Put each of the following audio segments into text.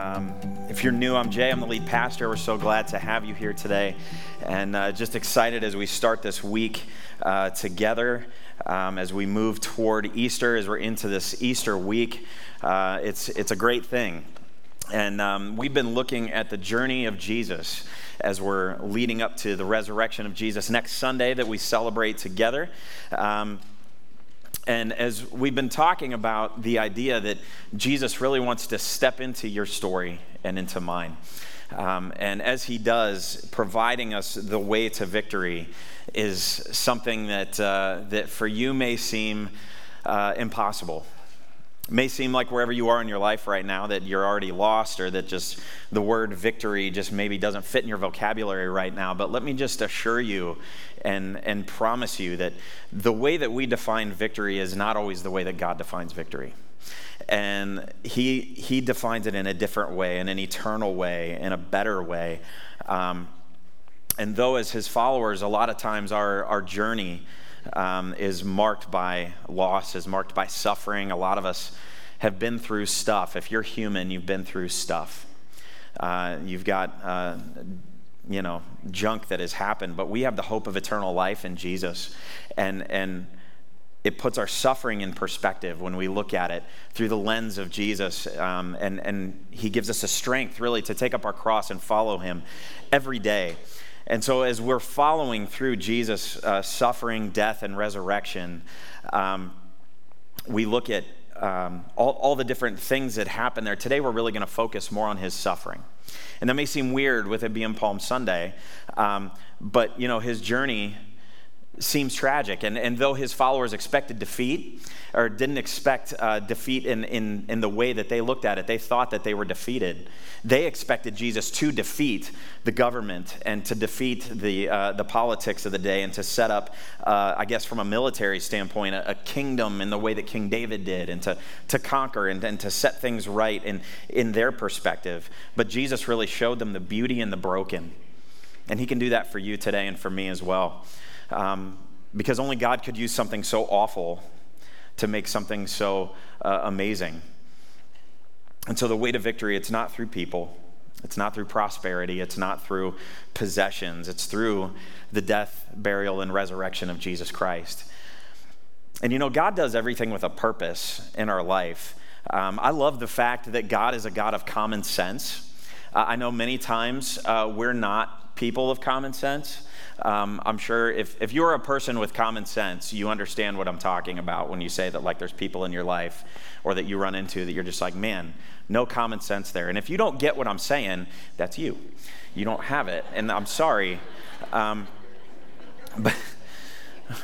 Um, if you're new, I'm Jay. I'm the lead pastor. We're so glad to have you here today, and uh, just excited as we start this week uh, together. Um, as we move toward Easter, as we're into this Easter week, uh, it's it's a great thing, and um, we've been looking at the journey of Jesus as we're leading up to the resurrection of Jesus next Sunday that we celebrate together. Um, and as we've been talking about the idea that Jesus really wants to step into your story and into mine. Um, and as he does, providing us the way to victory is something that, uh, that for you may seem uh, impossible may seem like wherever you are in your life right now that you're already lost or that just the word victory just maybe doesn't fit in your vocabulary right now. But let me just assure you and, and promise you that the way that we define victory is not always the way that God defines victory. And he, he defines it in a different way, in an eternal way, in a better way. Um, and though, as his followers, a lot of times our, our journey um, is marked by loss, is marked by suffering. A lot of us have been through stuff. If you're human, you've been through stuff. Uh, you've got, uh, you know, junk that has happened, but we have the hope of eternal life in Jesus. And, and it puts our suffering in perspective when we look at it through the lens of Jesus. Um, and, and He gives us a strength, really, to take up our cross and follow Him every day. And so, as we're following through Jesus' uh, suffering, death, and resurrection, um, we look at um, all, all the different things that happened there. Today, we're really going to focus more on his suffering. And that may seem weird with it being Palm Sunday, um, but you know, his journey seems tragic. And, and though his followers expected defeat, or didn't expect uh, defeat in, in, in the way that they looked at it, they thought that they were defeated. They expected Jesus to defeat the government and to defeat the, uh, the politics of the day and to set up, uh, I guess, from a military standpoint, a, a, kingdom in the way that King David did and to, to conquer and, and to set things right in, in their perspective. But Jesus really showed them the beauty in the broken. And he can do that for you today and for me as well um, because only God could use something so awful to make something so uh, amazing. And so the way to victory, it's not through people, it's not through prosperity, it's not through possessions, it's through the death, burial, and resurrection of Jesus Christ. And you know, God does everything with a purpose in our life. Um, I love the fact that God is a God of common sense. Uh, I know many times uh, we're not people of common sense. Um, I'm sure if, if you're a person with common sense, you understand what I'm talking about when you say that, like, there's people in your life or that you run into that you're just like, man, no common sense there. And if you don't get what I'm saying, that's you. You don't have it. And I'm sorry. Um, but,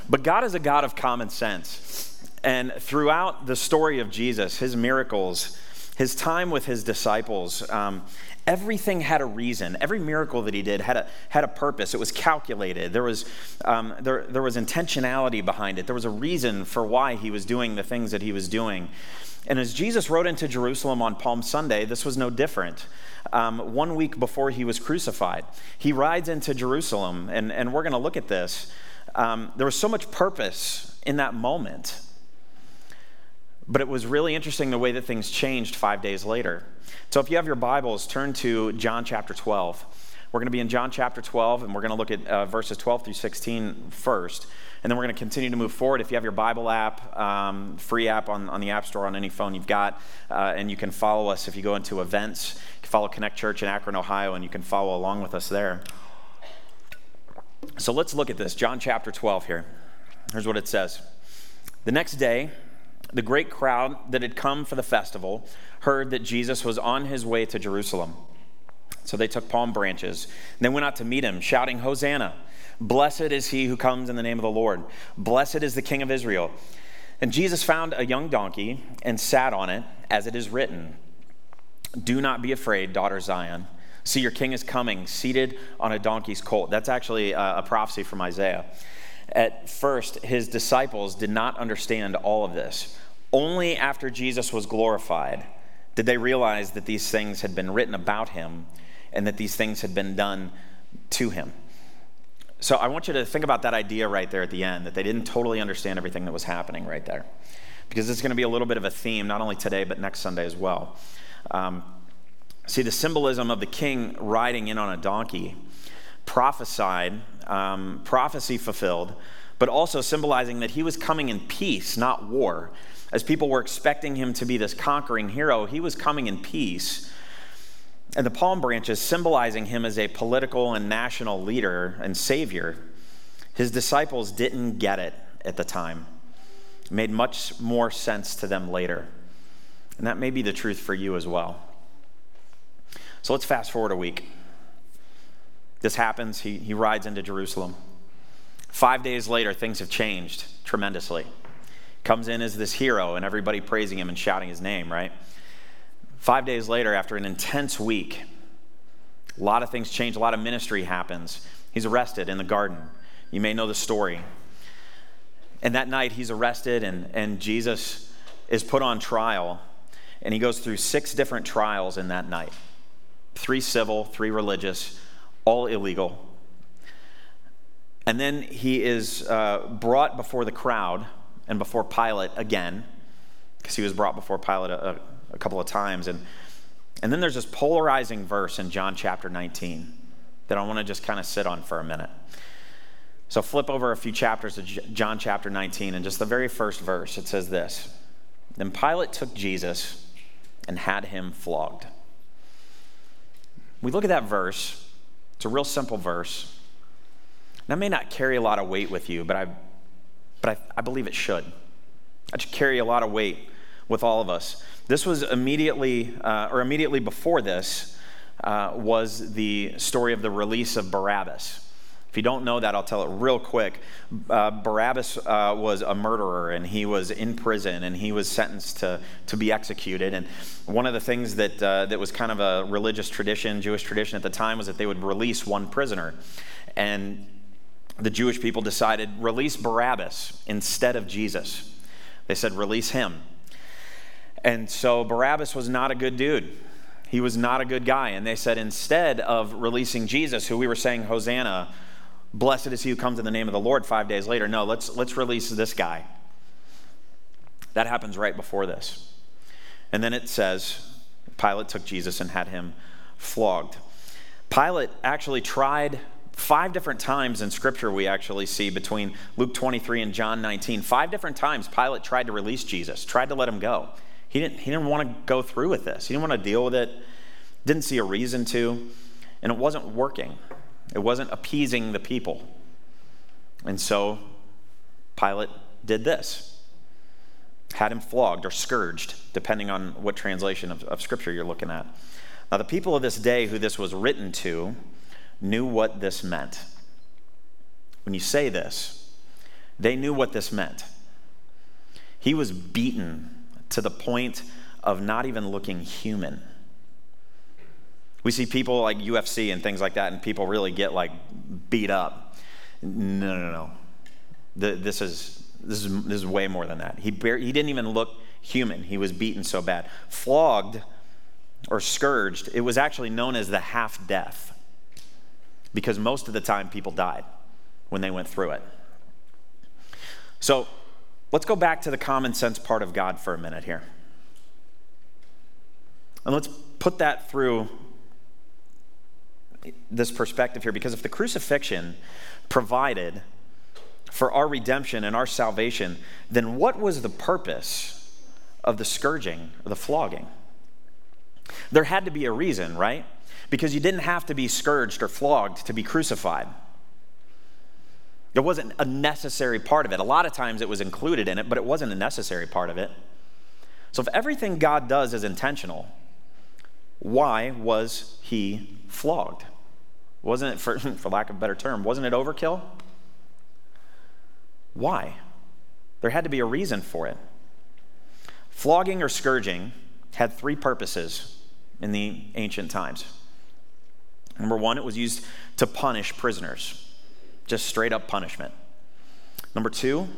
but God is a God of common sense. And throughout the story of Jesus, his miracles, his time with his disciples, um, everything had a reason. Every miracle that he did had a, had a purpose. It was calculated. There was, um, there, there was intentionality behind it. There was a reason for why he was doing the things that he was doing. And as Jesus rode into Jerusalem on Palm Sunday, this was no different. Um, one week before he was crucified, he rides into Jerusalem, and, and we're going to look at this. Um, there was so much purpose in that moment. But it was really interesting the way that things changed five days later. So if you have your Bibles, turn to John chapter 12. We're going to be in John chapter 12, and we're going to look at uh, verses 12 through 16 first. And then we're going to continue to move forward. If you have your Bible app, um, free app on, on the App Store on any phone you've got, uh, and you can follow us if you go into events. You can follow Connect Church in Akron, Ohio, and you can follow along with us there. So let's look at this. John chapter 12 here. Here's what it says The next day, the great crowd that had come for the festival heard that Jesus was on his way to Jerusalem. So they took palm branches and they went out to meet him, shouting, Hosanna! Blessed is he who comes in the name of the Lord. Blessed is the King of Israel. And Jesus found a young donkey and sat on it, as it is written Do not be afraid, daughter Zion. See, your king is coming, seated on a donkey's colt. That's actually a, prophecy from Isaiah. At first, his disciples did not understand all of this. Only after Jesus was glorified did they realize that these things had been written about him and that these things had been done to him. So I want you to think about that idea right there at the end that they didn't totally understand everything that was happening right there. Because it's going to be a little bit of a theme, not only today, but next Sunday as well. Um, See, the symbolism of the king riding in on a donkey prophesied, um, prophecy fulfilled, but also symbolizing that he was coming in peace, not war. As people were expecting him to be this conquering hero, he was coming in peace. And the palm branches symbolizing him as a political and national leader and savior. His disciples didn't get it at the time. It made much more sense to them later. And that may be the truth for you as well. So let's fast forward a week. This happens, he, he rides into Jerusalem. Five days later, things have changed tremendously. Comes in as this hero, and everybody praising him and shouting his name, right? Five days later, after an intense week, a lot of things change, a lot of ministry happens. He's arrested in the garden. You may know the story. And that night, he's arrested, and, and Jesus is put on trial. And he goes through six different trials in that night three civil, three religious, all illegal. And then he is uh, brought before the crowd and before Pilate again, because he was brought before Pilate a, a couple of times. And, and then there's this polarizing verse in John chapter 19 that I want to just kind of sit on for a minute. So flip over a few chapters to John chapter 19, and just the very first verse, it says this Then Pilate took Jesus and had him flogged we look at that verse, it's a real simple verse. That may not carry a lot of weight with you, but I, but I, I believe it should. It should carry a lot of weight with all of us. This was immediately, uh, or immediately before this, uh, was the story of the release of Barabbas. If you don't know that, I'll tell it real quick. Uh, Barabbas uh, was a murderer and he was in prison and he was sentenced to, to be executed. And one of the things that, uh, that was kind of a religious tradition, Jewish tradition at the time, was that they would release one prisoner. And the Jewish people decided, release Barabbas instead of Jesus. They said, release him. And so Barabbas was not a good dude. He was not a good guy. And they said, instead of releasing Jesus, who we were saying, Hosanna, Blessed is he who comes in the name of the Lord five days later. No, let's, let's release this guy. That happens right before this. And then it says Pilate took Jesus and had him flogged. Pilate actually tried five different times in scripture we actually see between Luke 23 and John 19. Five different times Pilate tried to release Jesus, tried to let him go. He didn't, he didn't want to go through with this. He didn't want to deal with it, didn't see a reason to, and it wasn't working. It wasn't appeasing the people. And so Pilate did this had him flogged or scourged, depending on what translation of, of Scripture you're looking at. Now, the people of this day who this was written to knew what this meant. When you say this, they knew what this meant. He was beaten to the point of not even looking human. We see people like UFC and things like that, and people really get like beat up. No, no, no. The, this is this is this is way more than that. He he didn't even look human. He was beaten so bad, flogged or scourged. It was actually known as the half death because most of the time people died when they went through it. So let's go back to the common sense part of God for a minute here. And let's put that through this perspective here because if the crucifixion provided for our redemption and our salvation, then what was the purpose of the scourging or the flogging? There had to be a reason, right? Because you didn't have to be scourged or flogged to be crucified. It wasn't a necessary part of it. A lot of times it was included in it, but it wasn't a necessary part of it. So if everything God does is intentional, why was he flogged? Wasn't it, for, for lack of a better term, wasn't it overkill? Why? There had to be a reason for it. Flogging or scourging had three purposes in the ancient times. Number one, it was used to punish prisoners, just straight up punishment. Number two,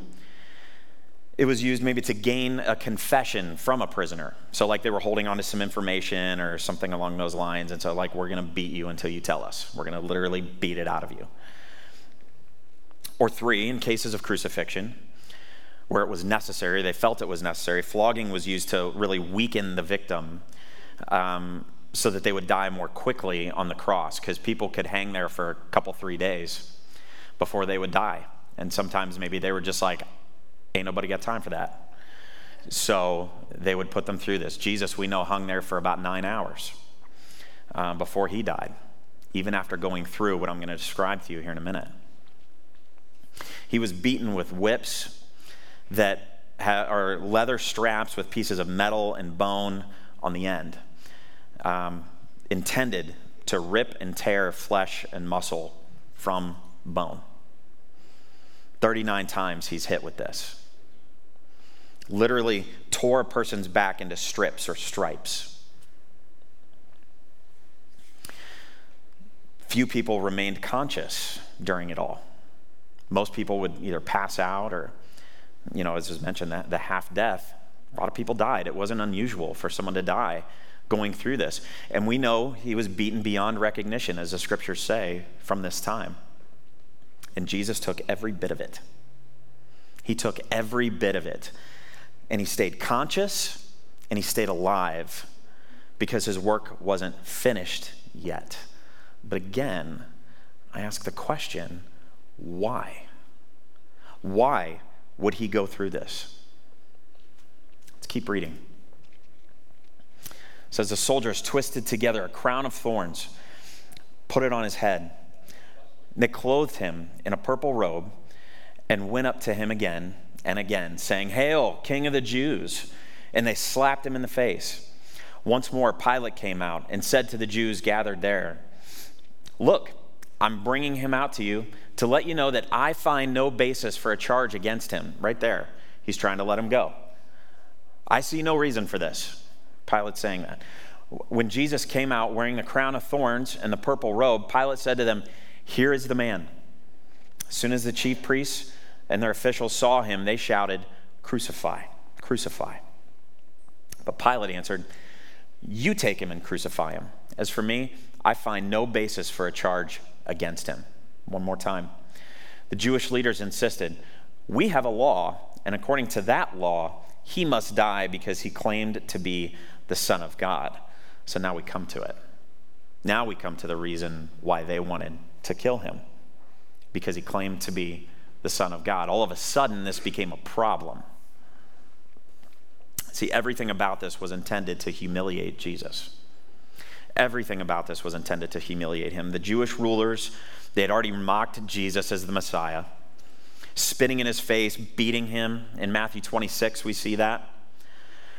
it was used maybe to gain a confession from a prisoner. So, like they were holding on to some information or something along those lines. And so, like, we're going to beat you until you tell us. We're going to literally beat it out of you. Or three, in cases of crucifixion, where it was necessary, they felt it was necessary, flogging was used to really weaken the victim um, so that they would die more quickly on the cross because people could hang there for a couple, three days before they would die. And sometimes maybe they were just like, ain't nobody got time for that. So they would put them through this. Jesus, we know, hung there for about nine hours uh, before he died, even after going through what I'm going to describe to you here in a minute. He was beaten with whips that ha- are leather straps with pieces of metal and bone on the end, um, intended to rip and tear flesh and muscle from bone. 39 times he's hit with this. Literally tore a person's back into strips or stripes. Few people remained conscious during it all. Most people would either pass out or, you know, as was mentioned, the, the half death. A lot of people died. It wasn't unusual for someone to die going through this. And we know he was beaten beyond recognition, as the scriptures say, from this time. And Jesus took every bit of it. He took every bit of it. And he stayed conscious and he stayed alive because his work wasn't finished yet. But again, I ask the question why? Why would he go through this? Let's keep reading. It says the soldiers twisted together a crown of thorns, put it on his head they clothed him in a purple robe and went up to him again and again, saying, Hail, King of the Jews! And they slapped him in the face. Once more, Pilate came out and said to the Jews gathered there, Look, I'm bringing him out to you to let you know that I find no basis for a charge against him. Right there. He's trying to let him go. I see no reason for this. Pilate saying that. When Jesus came out wearing the crown of thorns and the purple robe, Pilate said to them, here is the man. As soon as the chief priests and their officials saw him, they shouted, Crucify, crucify. But Pilate answered, You take him and crucify him. As for me, I find no basis for a charge against him. One more time. The Jewish leaders insisted, We have a law, and according to that law, he must die because he claimed to be the Son of God. So now we come to it. Now we come to the reason why they wanted to kill him because he claimed to be the Son of God. All of a sudden, this became a problem. See, everything about this was intended to humiliate Jesus. Everything about this was intended to humiliate him. The Jewish rulers, they had already mocked Jesus as the Messiah, spitting in his face, beating him. In Matthew 26, we see that.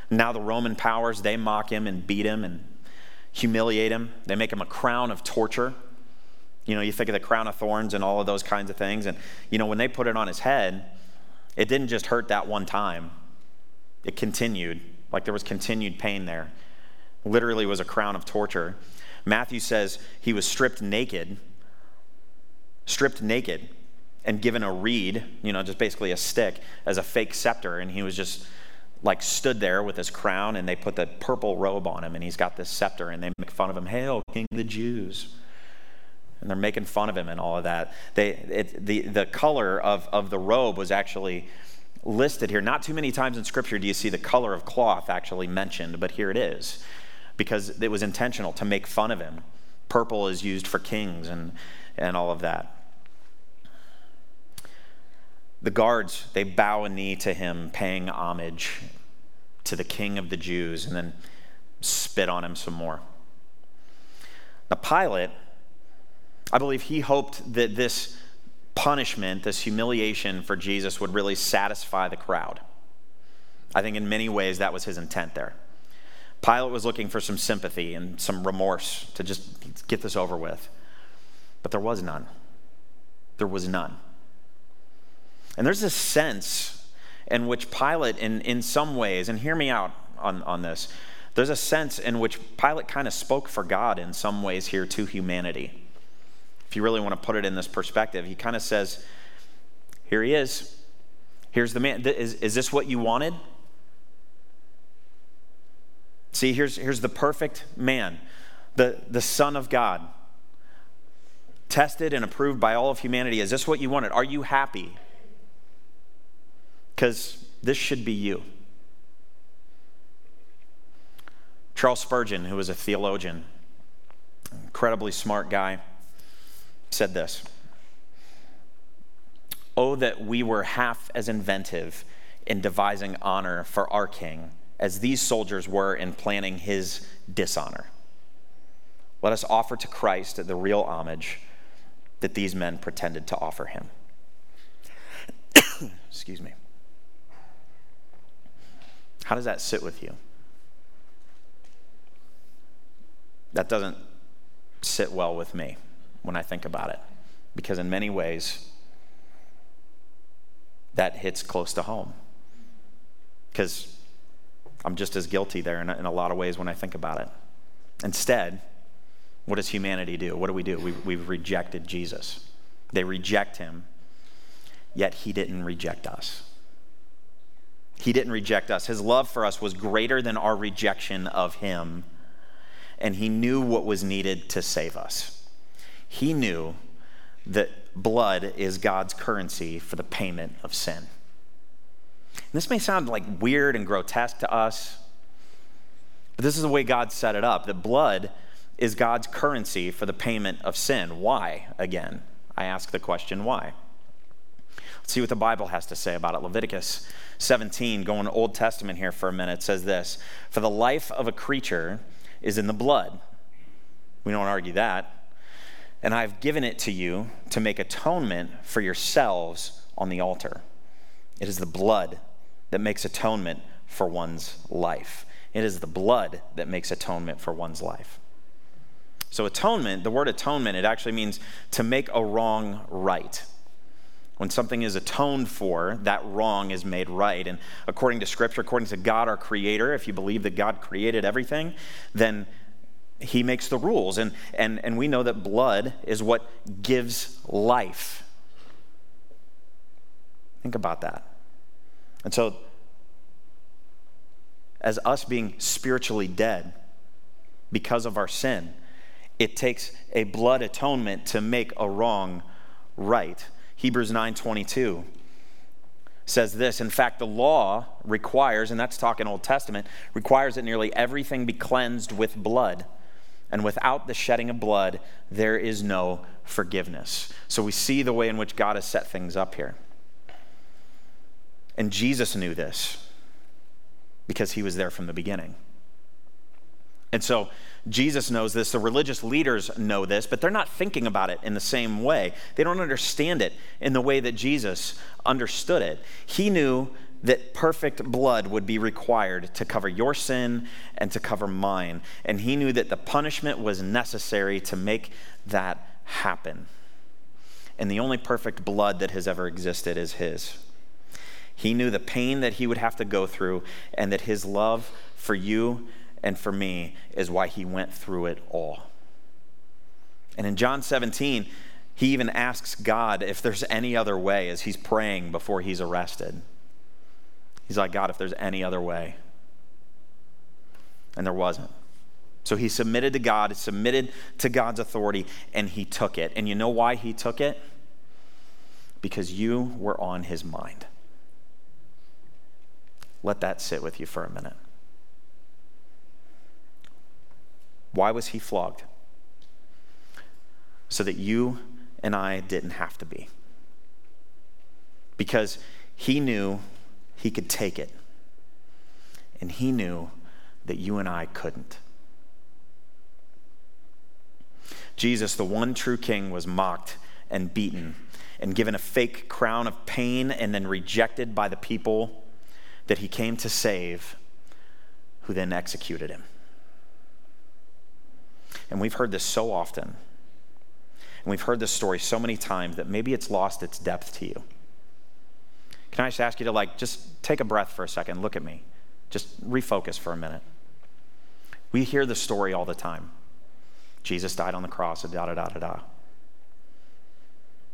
Now, the Roman powers, they mock him and beat him and humiliate him. They make him a crown of torture. You know, you think of the crown of thorns and all of those kinds of things. And, you know, when they put it on his head, it didn't just hurt that one time, it continued. Like there was continued pain there. Literally was a crown of torture. Matthew says he was stripped naked, stripped naked, and given a reed, you know, just basically a stick, as a fake scepter. And he was just like stood there with his crown, and they put the purple robe on him, and he's got this scepter, and they make fun of him. Hail, King of the Jews and they're making fun of him and all of that. They, it, the, the color of, of the robe was actually listed here. Not too many times in Scripture do you see the color of cloth actually mentioned, but here it is because it was intentional to make fun of him. Purple is used for kings and, and all of that. The guards, they bow a knee to him, paying homage to the king of the Jews, and then spit on him some more. Now, Pilate I believe he hoped that this punishment, this humiliation for Jesus would really satisfy the crowd. I think in many ways that was his intent there. Pilate was looking for some sympathy and some remorse to just get this over with. But there was none. There was none. And there's this sense in which Pilate, in, in some ways, and hear me out on, on this, there's a sense in which Pilate kind of spoke for God in some ways here to humanity if you really want to put it in this perspective, he kind of says, Here he is. Here's the man. Is, is this what you wanted? See, here's, here's the perfect man, the, the Son of God, tested and approved by all of humanity. Is this what you wanted? Are you happy? Because this should be you. Charles Spurgeon, who was a theologian, incredibly smart guy, said this Oh, that we were half as inventive in devising honor for our king as these soldiers were in planning his dishonor. Let us offer to Christ the real homage that these men pretended to offer him. Excuse me. How does that sit with you? That doesn't sit well with me when I think about it, because in many ways, that hits close to home. Because I'm just as guilty there in a, in a lot of ways when I think about it. Instead, what does humanity do? What do we do? We, we've rejected Jesus. They reject him, yet he didn't reject us. He didn't reject us. His love for us was greater than our rejection of him, and he knew what was needed to save us. He knew that blood is God's currency for the payment of sin. And this may sound like weird and grotesque to us, but this is the way God set it up that blood is God's currency for the payment of sin. Why? Again, I ask the question, why? Let's see what the Bible has to say about it. Leviticus 17, going Old Testament here for a minute, says this For the life of a creature is in the blood. We don't argue that. And I've given it to you to make atonement for yourselves on the altar. It is the blood that makes atonement for one's life. It is the blood that makes atonement for one's life. So, atonement, the word atonement, it actually means to make a wrong right. When something is atoned for, that wrong is made right. And according to Scripture, according to God, our Creator, if you believe that God created everything, then He makes the rules. And, and, and we know that blood is what gives life. Think about that. And so, as us being spiritually dead because of our sin, it takes a blood atonement to make a wrong right. Hebrews 9:22 says this, in fact the law requires and that's talking Old Testament, requires that nearly everything be cleansed with blood. And without the shedding of blood, there is no forgiveness. So we see the way in which God has set things up here. And Jesus knew this because he was there from the beginning. And so Jesus knows this. The religious leaders know this, but they're not thinking about it in the same way. They don't understand it in the way that Jesus understood it. He knew that perfect blood would be required to cover your sin and to cover mine. And he knew that the punishment was necessary to make that happen. And the only perfect blood that has ever existed is his. He knew the pain that he would have to go through, and that his love for you and for me is why he went through it all. And in John 17, he even asks God if there's any other way as he's praying before he's arrested. He's like, God, if there's any other way. And there wasn't. So he submitted to God, submitted to God's authority, and he took it. And you know why he took it? Because you were on his mind. Let that sit with you for a minute. Why was he flogged? So that you and I didn't have to be. Because he knew he could take it. And he knew that you and I couldn't. Jesus, the one true king, was mocked and beaten and given a fake crown of pain and then rejected by the people that he came to save, who then executed him. And we've heard this so often. And we've heard this story so many times that maybe it's lost its depth to you. Can I just ask you to, like, just take a breath for a second, look at me, just refocus for a minute. We hear the story all the time Jesus died on the cross, da da da da da.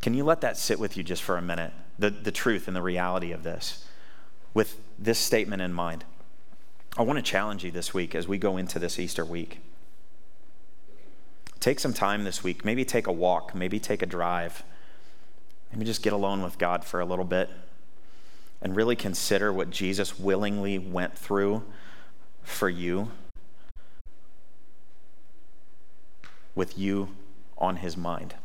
Can you let that sit with you just for a minute? The, the truth and the reality of this with this statement in mind. I want to challenge you this week as we go into this Easter week. Take some time this week. Maybe take a walk, maybe take a drive. Maybe just get alone with God for a little bit and really consider what Jesus willingly went through for you with you on his mind.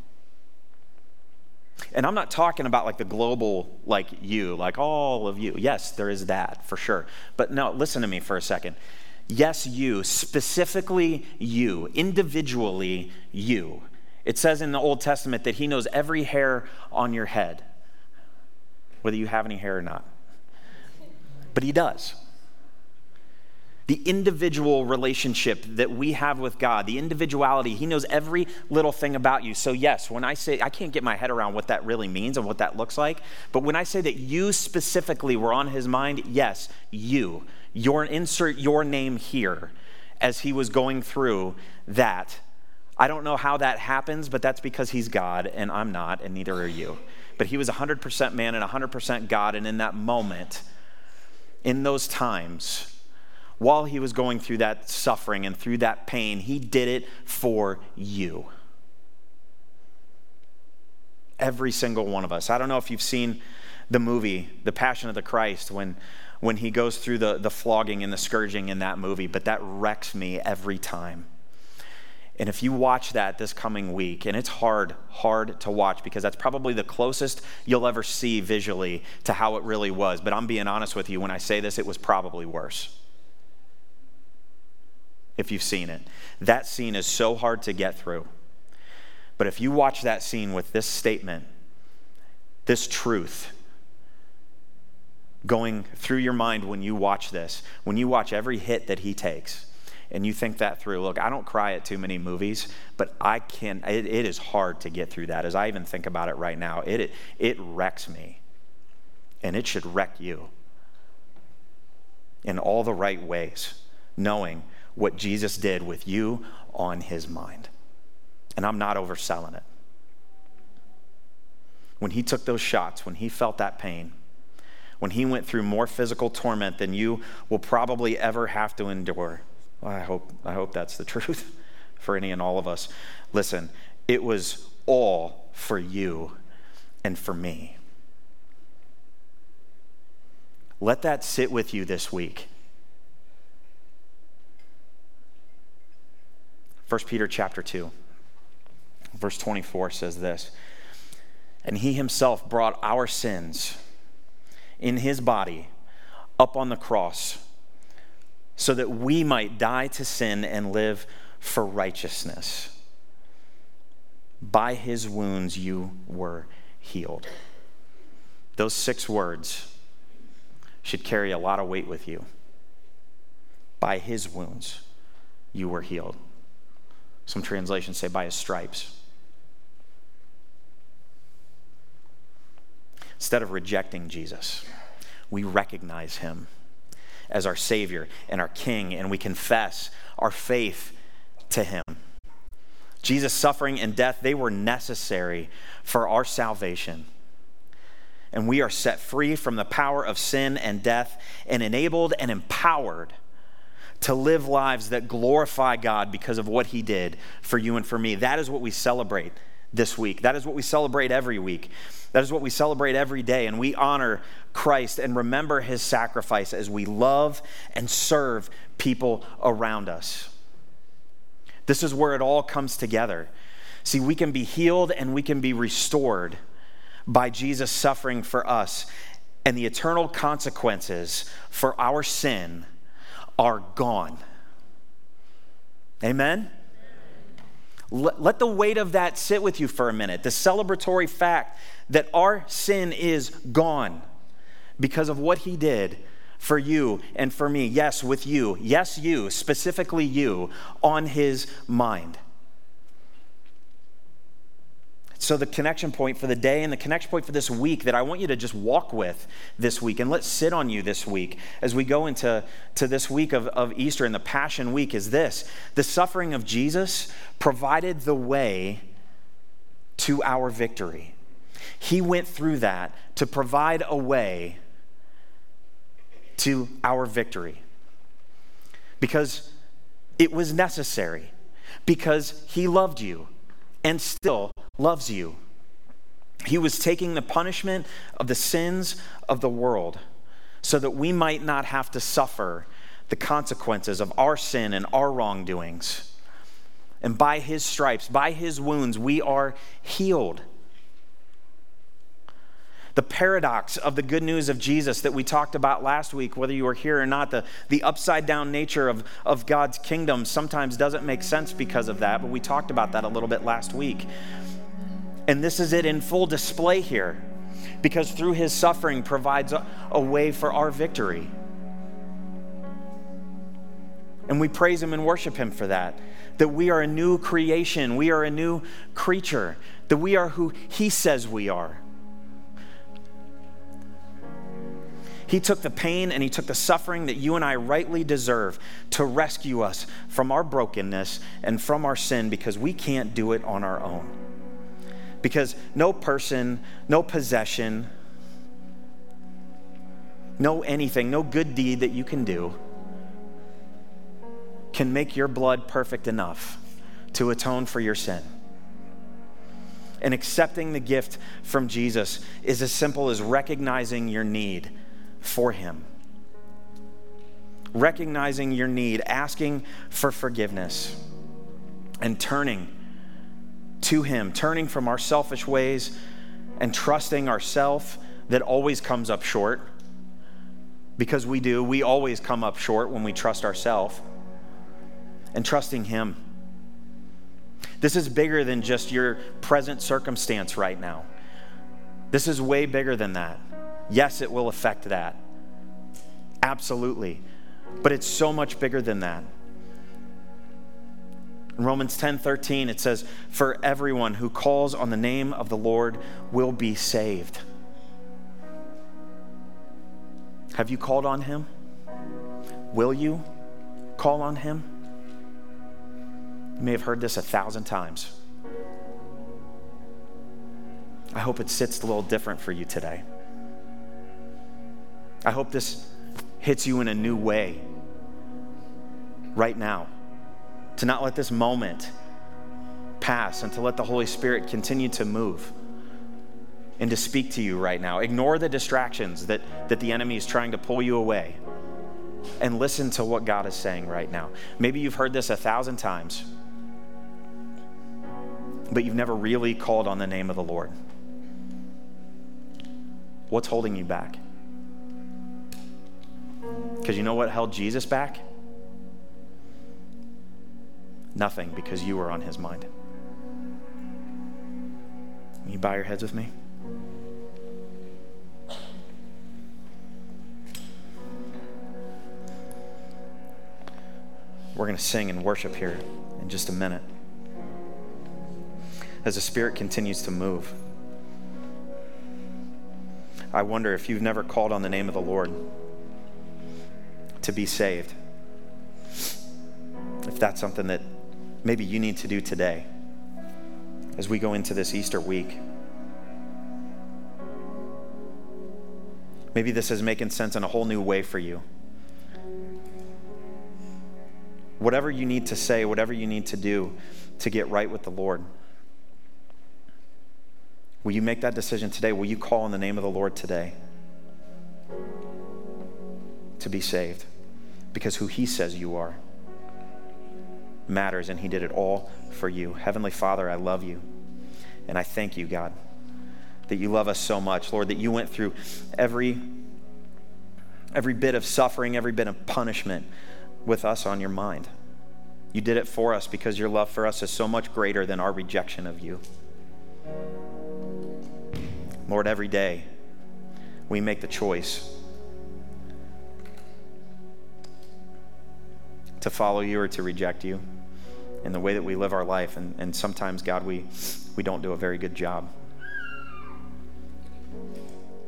And I'm not talking about like the global, like you, like all of you. Yes, there is that for sure. But no, listen to me for a second. Yes, you, specifically you, individually you. It says in the Old Testament that he knows every hair on your head, whether you have any hair or not. But he does the individual relationship that we have with God, the individuality. He knows every little thing about you. So, yes, when I say, I can't get my head around what that really means and what that looks like, but when I say that you specifically were on his mind, yes, you. Your insert your name here as he was going through that. I don't know how that happens, but that's because he's God and I'm not, and neither are you. But he was 100% man and 100% God, and in that moment, in those times, while he was going through that suffering and through that pain, he did it for you. Every single one of us. I don't know if you've seen the movie, The Passion of the Christ, when, when he goes through the, the flogging and the scourging in that movie, but that wrecks me every time. And if you watch that this coming week, and it's hard, hard to watch because that's probably the closest you'll ever see visually to how it really was. But I'm being honest with you when I say this, it was probably worse if you've seen it. That scene is so hard to get through. But if you watch that scene with this statement, this truth going through your mind when you watch this, when you watch every hit that he takes, and you think that through. Look, I don't cry at too many movies, but I can. It, it is hard to get through that. As I even think about it right now, it, it it wrecks me, and it should wreck you in all the right ways, knowing what Jesus did with you on his mind. And I'm not overselling it. When he took those shots, when he felt that pain, when he went through more physical torment than you will probably ever have to endure. Well, I hope, I hope that's the truth for any and all of us. Listen, it was all for you and for me. Let that sit with you this week. 1 Peter chapter 2, verse 24 says this And he himself brought our sins in his body up on the cross so that we might die to sin and live for righteousness. By his wounds you were healed. Those six words should carry a lot of weight with you. By his wounds you were healed. Some translations say by his stripes. Instead of rejecting Jesus, we recognize him as our Savior and our King, and we confess our faith to him. Jesus' suffering and death, they were necessary for our salvation. And we are set free from the power of sin and death and enabled and empowered to live lives that glorify God because of what He did for you and for me. That is what we celebrate this week. That is what we celebrate every week. That is what we celebrate every day. And we honor Christ and remember His sacrifice as we love and serve people around us. This is where it all comes together. See, we can be healed and we can be restored by Jesus suffering for us and the eternal consequences for our sin are gone. Amen? Let, let the weight of that sit with you for a minute. The celebratory fact that our sin is gone because of what he did for you and for me. Yes, with you. Yes, you, specifically you, on his mind. So, the connection point for the day and the connection point for this week that I want you to just walk with this week and let's sit on you this week as we go into to this week of, of Easter and the Passion Week is this. The suffering of Jesus provided the way to our victory. He went through that to provide a way to our victory. Because it was necessary, because He loved you and still loves you. He was taking the punishment of the sins of the world so that we might not have to suffer the consequences of our sin and our wrongdoings. And by his stripes, by his wounds, we are healed. The paradox of the good news of Jesus that we talked about last week, whether you were here or not, the, the upside down nature of, of God's kingdom sometimes doesn't make sense because of that, but we talked about that a little bit last week. And this is it in full display here because through his suffering provides a, a way for our victory. And we praise him and worship him for that. That we are a new creation, we are a new creature, that we are who he says we are. He took the pain and He took the suffering that you and I rightly deserve to rescue us from our brokenness and from our sin because we can't do it on our own. Because no person, no possession, no anything, no good deed that you can do can make your blood perfect enough to atone for your sin. And accepting the gift from Jesus is as simple as recognizing your need for Him. Recognizing your need, asking for forgiveness, and turning to Him, turning from our selfish ways and trusting ourself that always comes up short. Because we do, we always come up short when we trust ourselves, and trusting Him. This is bigger than just your present circumstance right now. This is way bigger than that. Yes, it will affect that. Absolutely. But it's so much bigger than that. In Romans 10 13, it says, For everyone who calls on the name of the Lord will be saved. Have you called on him? Will you call on him? You may have heard this a thousand times. I hope it sits a little different for you today. I hope this hits you in a new way right now. To not let this moment pass and to let the Holy Spirit continue to move and to speak to you right now. Ignore the distractions that, that the enemy is trying to pull you away and listen to what God is saying right now. Maybe you've heard this a thousand times, but you've never really called on the name of the Lord. What's holding you back? Because you know what held Jesus back? Nothing, because you were on his mind. Can you bow your heads with me? We're going to sing and worship here in just a minute. As the Spirit continues to move, I wonder if you've never called on the name of the Lord to be saved. If that's something that maybe you need to do today as we go into this Easter week. Maybe this is making sense in a whole new way for you. Whatever you need to say, whatever you need to do to get right with the Lord. Will you make that decision today? Will you call on the name of the Lord today to be saved? because who He says you are matters, and He did it all for you. Heavenly Father, I love you, and I thank you, God, that you love us so much, Lord, that you went through every every bit of suffering, every bit of punishment with us on your mind. You did it for us because your love for us is so much greater than our rejection of you. Lord, every day we make the choice to follow you or to reject you in the way that we live our life. And, and sometimes, God, we, we don't do a very good job.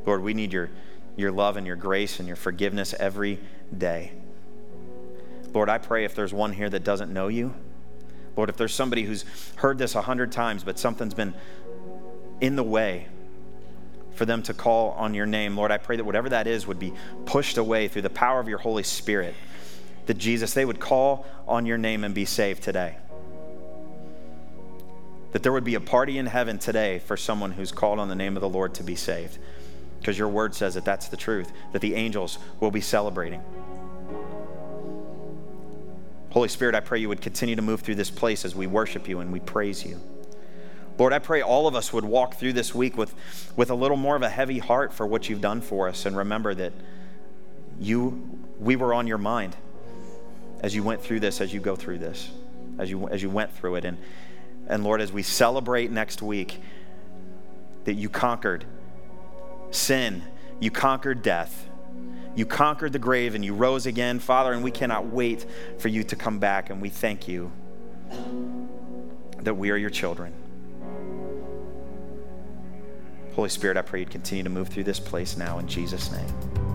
Lord, we need your, your love and your grace and your forgiveness every day. Lord, I pray if there's one here that doesn't know you, Lord, if there's somebody who's heard this a hundred times, but something's been in the way for them to call on your name, Lord, I pray that whatever that is would be pushed away through the power of your Holy Spirit that Jesus, they would call on your name and be saved today. That there would be a party in heaven today for someone who's called on the name of the Lord to be saved. Because your word says that that's the truth, that the angels will be celebrating. Holy Spirit, I pray you would continue to move through this place as we worship you and we praise you. Lord, I pray all of us would walk through this week with, with a little more of a heavy heart for what you've done for us and remember that you, we were on your mind as you went through this, as you go through this, as you, as you went through it. And, and Lord, as we celebrate next week, that you conquered sin, you conquered death, you conquered the grave, and you rose again, Father, and we cannot wait for you to come back. And we thank you that we are your children. Holy Spirit, I pray you'd continue to move through this place now in Jesus' name.